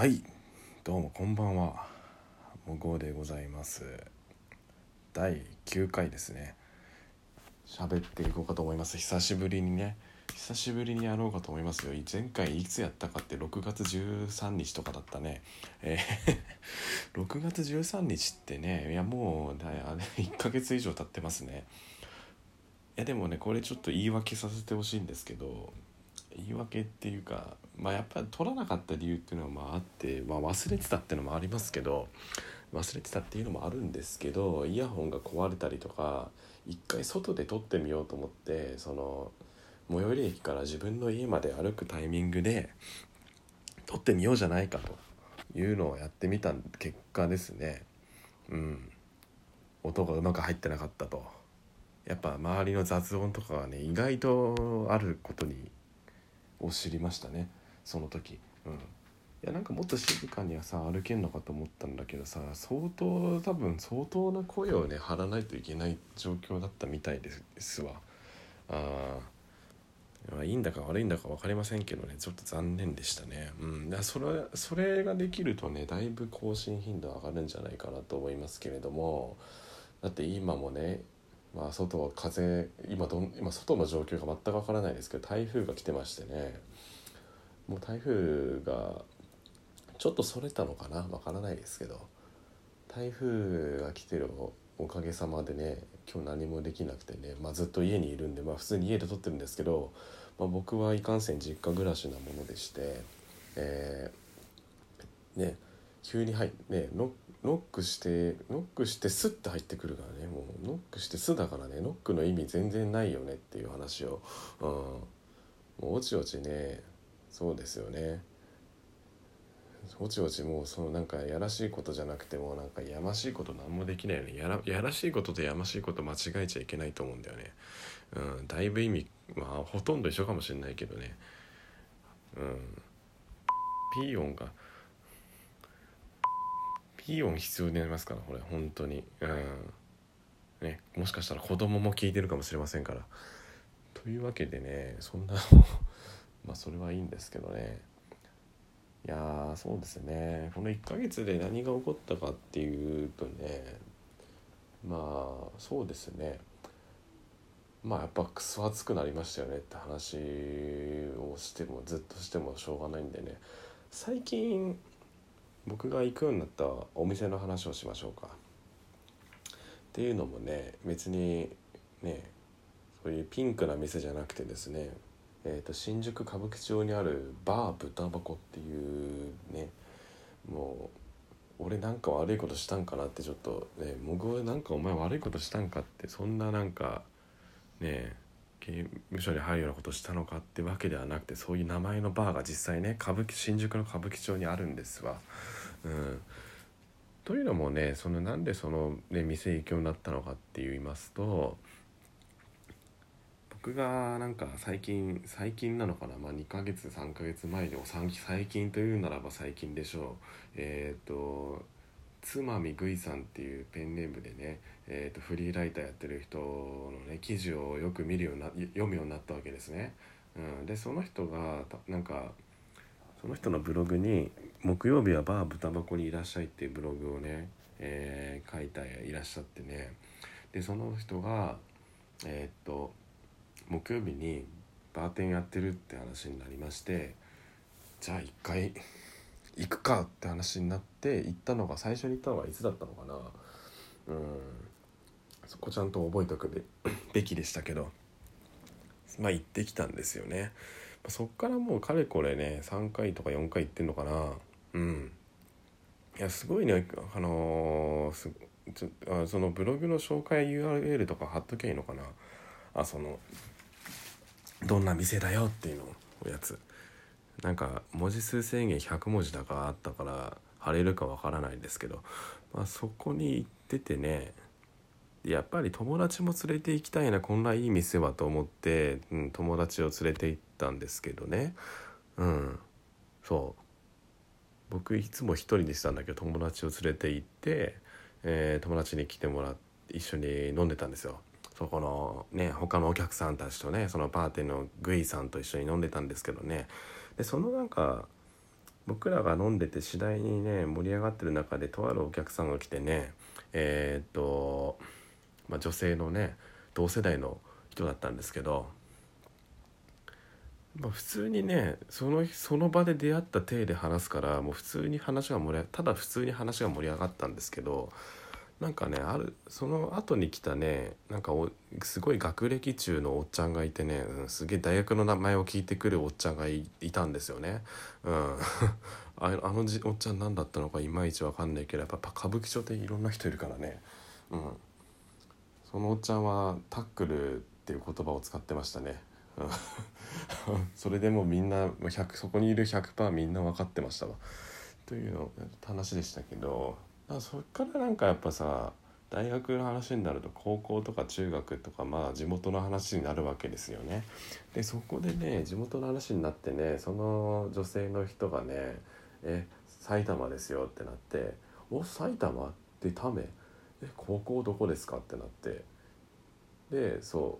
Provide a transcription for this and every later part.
はい。どうもこんばんは。もごでございます。第9回ですね。喋っていこうかと思います。久しぶりにね。久しぶりにやろうかと思いますよ。前回いつやったかって6月13日とかだったね。えー6月13日ってねいやもうだあれ1ヶ月以上経ってますね。いやでもねこれちょっと言い訳させてほしいんですけど言い訳っていうかまあやっぱり取らなかった理由っていうのはまああって、まあ、忘れてたっていうのもありますけど忘れてたっていうのもあるんですけどイヤホンが壊れたりとか一回外で撮ってみようと思ってその最寄り駅から自分の家まで歩くタイミングで撮ってみようじゃないかというのをやってみた結果ですね。うん。音がうまく入ってなかったと。やっぱ周りの雑音とかがね意外とあることにを知りましたね。その時。うん。いやなんかもっと静かにはさ歩けんのかと思ったんだけどさ相当多分相当な声をね張らないといけない状況だったみたいですわ。ああいいんだか悪いんだか分かりませんけどねちょっと残念でしたね。うん。それそれができるとねだいぶ更新頻度上がるんじゃないかなと思いますけれども。だって今もねまあ外は風今どん今外の状況が全くわからないですけど台風が来てましてね。もう台風がちょっとそれたのかなわからないですけど。台風が来てるおかげさまでね今日何もできなくてね、まあ、ずっと家にいるんで、まあ、普通に家で撮ってるんですけど、まあ、僕はいかんせん実家暮らしなものでして、えーね急に入ってねノックしてノックしてスッて入ってくるからねもう。ノックしてスだからねノックの意味全然ないよねっていう話を、うん、もうおちおちねそうですよね。おちおちもうそのなんかやらしいことじゃなくてもなんかやましいこと何もできないよね。やらやらしいこととやましいこと間違えちゃいけないと思うんだよね、うん、だいぶ意味まあほとんど一緒かもしれないけどね。うん。ピー音がピー音必要になりますからこれ本当に。うん。ねもしかしたら子供も聞いてるかもしれませんから。というわけでねそんな まあそれはいいんですけどね。いやーそうですね。この1ヶ月で何が起こったかっていうとねまあそうですね。まあやっぱクソ暑くなりましたよねって話をしてもずっとしてもしょうがないんでね。最近僕が行くようになったお店の話をしましょうかっていうのもね別にねそういうピンクな店じゃなくてですねえー、と新宿歌舞伎町にあるバー豚箱っていうねもう俺なんか悪いことしたんかなってちょっとねもぐなんかお前悪いことしたんかってそんななんかね刑務所に入るようなことしたのかってわけではなくてそういう名前のバーが実際ね歌舞伎新宿の歌舞伎町にあるんですわ。うん、というのもねそのなんでその、ね、店行くようになったのかって言いますと僕がなんか最近最近なのかな、まあ、2ヶ月3ヶ月前でも最最近というならば最近でしょう。えっ、とつまみぐいさんっていうペンネームでね、えー、とフリーライターやってる人のね記事をよく見るような読むようになったわけですね。うん、でその人がたなんかその人のブログに「木曜日はバー豚箱にいらっしゃい」っていうブログをね、えー書いていらっしゃってね。でその人がえーっと木曜日にバーテンやってるって話になりましてじゃあ一回行くかって話になって行ったのが最初に行ったのがいつだったのかな。うん。そこちゃんと覚えておくべ べきでしたけど。まあ行ってきたんですよね。そっからもうかれこれね3回とか4回行ってんのかな。うん。いやすごいねあのーちょあそのブログの紹介 URL とか貼っときゃいいのかな。あそのどんな店だよっていうのおやつ。なんか文字数制限100文字だかあったから貼れるかわからないですけど、まあ、そこに行っててねやっぱり友達も連れて行きたいなこんないい店はと思って、うん、友達を連れて行ったんですけどね。うんそう。僕いつも一人でしたんだけど友達を連れて行って、えー友達に来てもらって一緒に飲んでたんですよ。そこのね他のお客さんたちとねそのパーティーのグイさんと一緒に飲んでたんですけどね。でそのなんか僕らが飲んでて次第にね盛り上がってる中でとあるお客さんが来てねえー、っと、まあ、女性のね同世代の人だったんですけど、まあ、普通にねそのその場で出会った体で話すからもう普通に話が盛りただ普通に話が盛り上がったんですけどなんかねあるその後に来たねなんかすごい学歴中のおっちゃんがいてね、うん、すげえ大学の名前を聞いてくるおっちゃんがいたんですよね。うん、あのじおっちゃん何だったのかいまいち分かんないけどやっぱ歌舞伎町っていろんな人いるからね。うん、そのおっちゃんはタックルっていう言葉を使ってましたね。それでもみんな100そこにいる100%みんな分かってましたわ。というの話でしたけどあそっからなんかやっぱさ大学の話になると高校とか中学とかまあ地元の話になるわけですよね。でそこでね地元の話になってねその女性の人がね「え埼玉ですよ」ってなって「お埼玉ってためえ高校どこですか?」ってなってでそ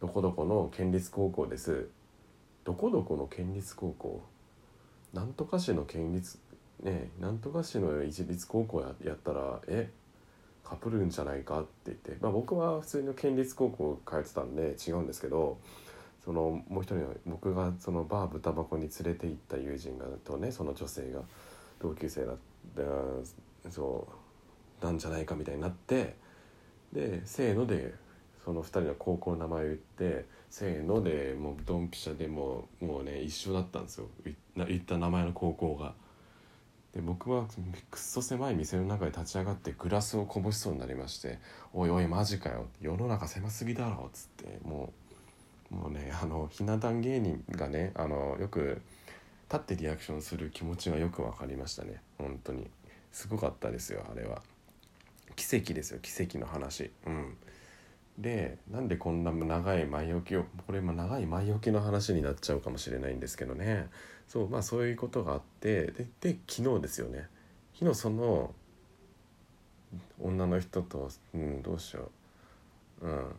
う「どこどこの県立高校です」「どこどこの県立高校?」なんとか市の県立ねなんとか市の一律高校ややったらえかぶるんじゃないかって言って、まあ、僕は普通の県立高校通ってたんで違うんですけどそのもう一人の僕がそのバー豚箱に連れて行った友人がとねその女性が同級生だったそうなんじゃないかみたいになってでせーのでその2人の高校の名前を言ってせーのでもうドンピシャでもうもうね一緒だったんですよ。言った名前の高校が。で僕はくっそ狭い店の中で立ち上がってグラスをこぼしそうになりまして「おいおいマジかよ。世の中狭すぎだろ」っつってもうもうねあのひな壇芸人がねあのよく立ってリアクションする気持ちがよく分かりましたね。本当に。すごかったですよあれは。奇跡ですよ奇跡の話。うん。でなんでこんな長い前置きをこれも長い前置きの話になっちゃうかもしれないんですけどね。そうまあそういうことがあってでで昨日ですよね。昨日その女の人と、うん、どうしよう。うん。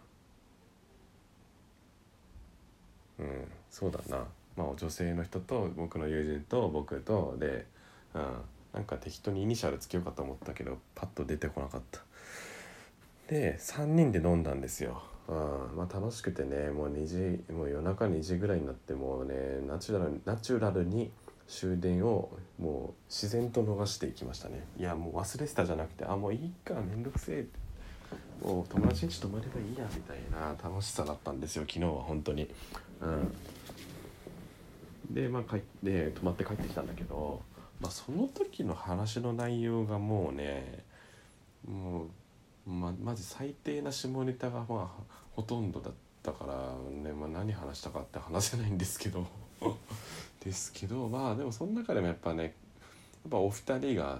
うんそうだな。まあ女性の人と僕の友人と僕とで、うん、なんか適当にイニシャルつけようかと思ったけどパッと出てこなかった。で3人で飲んだんですよ。あまあ楽しくてねもう2時もう夜中2時ぐらいになってもうねナチュラルナチュラルに終電をもう自然と逃していきましたね。いやもう忘れてたじゃなくてあもういいかめんどくせえって。もう友達んち泊まればいいやみたいな楽しさだったんですよ昨日は本当に。うん。でまあ帰って泊まって帰ってきたんだけどまあその時の話の内容がもうねもうまマジ最低な下ネタがまあほとんどだったからね、まあ、何話したかって話せないんですけど ですけどまあでもその中でもやっぱねやっぱお二人が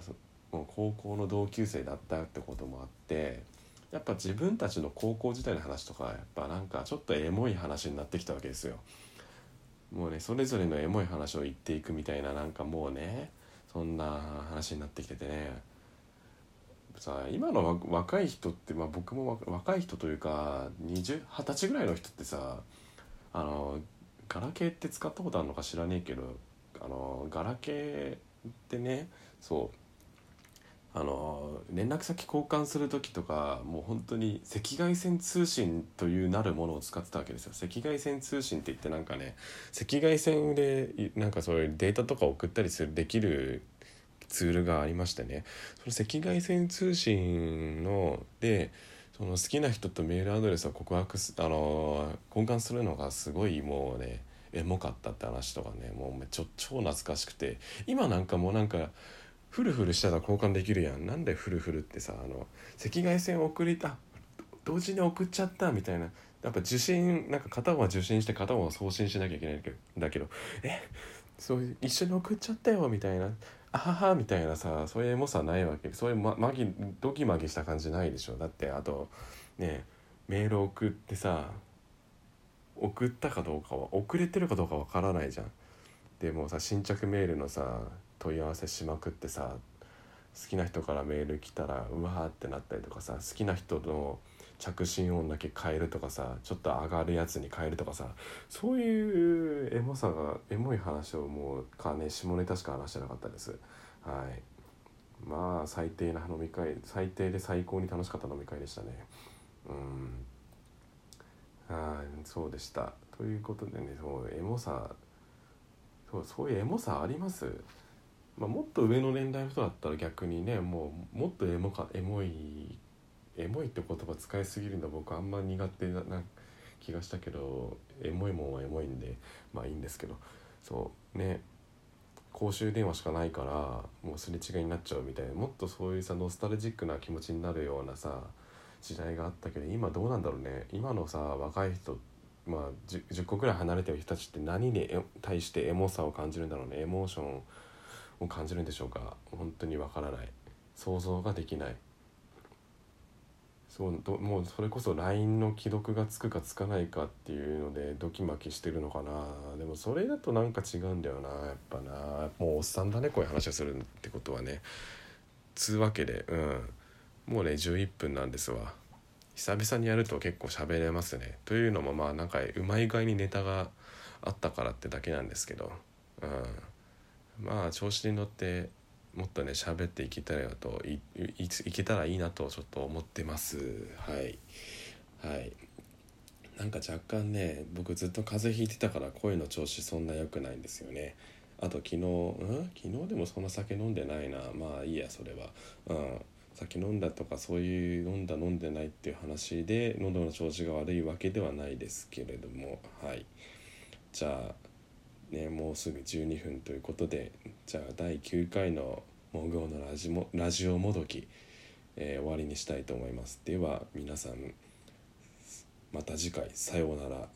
もう高校の同級生だったってこともあってやっぱ自分たちの高校時代の話とかやっぱなんかちょっとエモい話になってきたわけですよ。もうねそれぞれのエモい話を言っていくみたいななんかもうねそんな話になってきててね。さ今の若い人って、まあ、僕も若い人というか20歳ぐらいの人ってさあのガラケーって使ったことあるのか知らねえけどあのガラケーってねそうあの連絡先交換する時とかもう本当に赤外線通信というなるものを使ってたわけですよ。赤外線通信って言ってなんかね赤外線でなんかそういうデータとか送ったりするできるツールがありましてね。その赤外線通信のでその好きな人とメールアドレスを告白すあの交換するのがすごいもうねエモかったって話とかねもうめっちゃ超懐かしくて。今なんかもうなんかフルフルしたら交換できるやん。なんでフルフルってさあの赤外線送りた同時に送っちゃったみたいな。やっぱ受信なんか片方は受信して片方は送信しなきゃいけないんだけど。え？そういう一緒に送っちゃったよみたいな。あははみたいなさそういうエモさないわけ。そういうままぎドキマギした感じないでしょ。だってあとねメール送ってさ送ったかどうかは遅れてるかどうかわからないじゃん。でもさ新着メールのさ問い合わせしまくってさ好きな人からメール来たらうわーってなったりとかさ好きな人の着信音だけ変えるとかさちょっと上がるやつに変えるとかさそういうエモさがエモい話をもうかね下ネタしか話してなかったです。はい。まあ最低な飲み会最低で最高に楽しかった飲み会でしたね。うん。はいそうでした。ということでねそうエモさそうそういうエモさあります？まあ、もっと上の年代の人だったら逆にねもうもっとエモかエモいエモいって言葉使いすぎるの僕あんま苦手な気がしたけどエモいもんはエモいんでまあいいんですけど。そうね。公衆電話しかないからもうすれ違いになっちゃうみたいな。もっとそういうさノスタルジックな気持ちになるようなさ時代があったけど今どうなんだろうね。今のさ若い人まあ 10, 10個くらい離れてる人たちって何に対してエモさを感じるんだろうね。エモーションを感じるんでしょうか？本当にわからない。想像ができない。そうもうそれこそ LINE の既読がつくかつかないかっていうのでドキマキしてるのかな。でもそれだとなんか違うんだよなやっぱな。もうおっさんだねこういう話をするってことはね。つうわけでうん。もうね11分なんですわ。久々にやると結構喋れますね。というのもまあなんかうまい具合にネタがあったからってだけなんですけど。うん。まあ調子に乗ってもっとね喋っていけたらといいけたらいいなとちょっと思ってます。はい。はい。なんか若干ね僕ずっと風邪ひいてたから声の調子そんな良くないんですよね。あと昨日うん？昨日でもそんな酒飲んでないな。まあいいやそれは。うん。酒飲んだとかそういう飲んだ飲んでないっていう話で喉の調子が悪いわけではないですけれども。はい。じゃあね、もうすぐ12分ということでじゃあ第9回の「モグオのラジモラジオもどき」えー、終わりにしたいと思いますでは皆さんまた次回さようなら。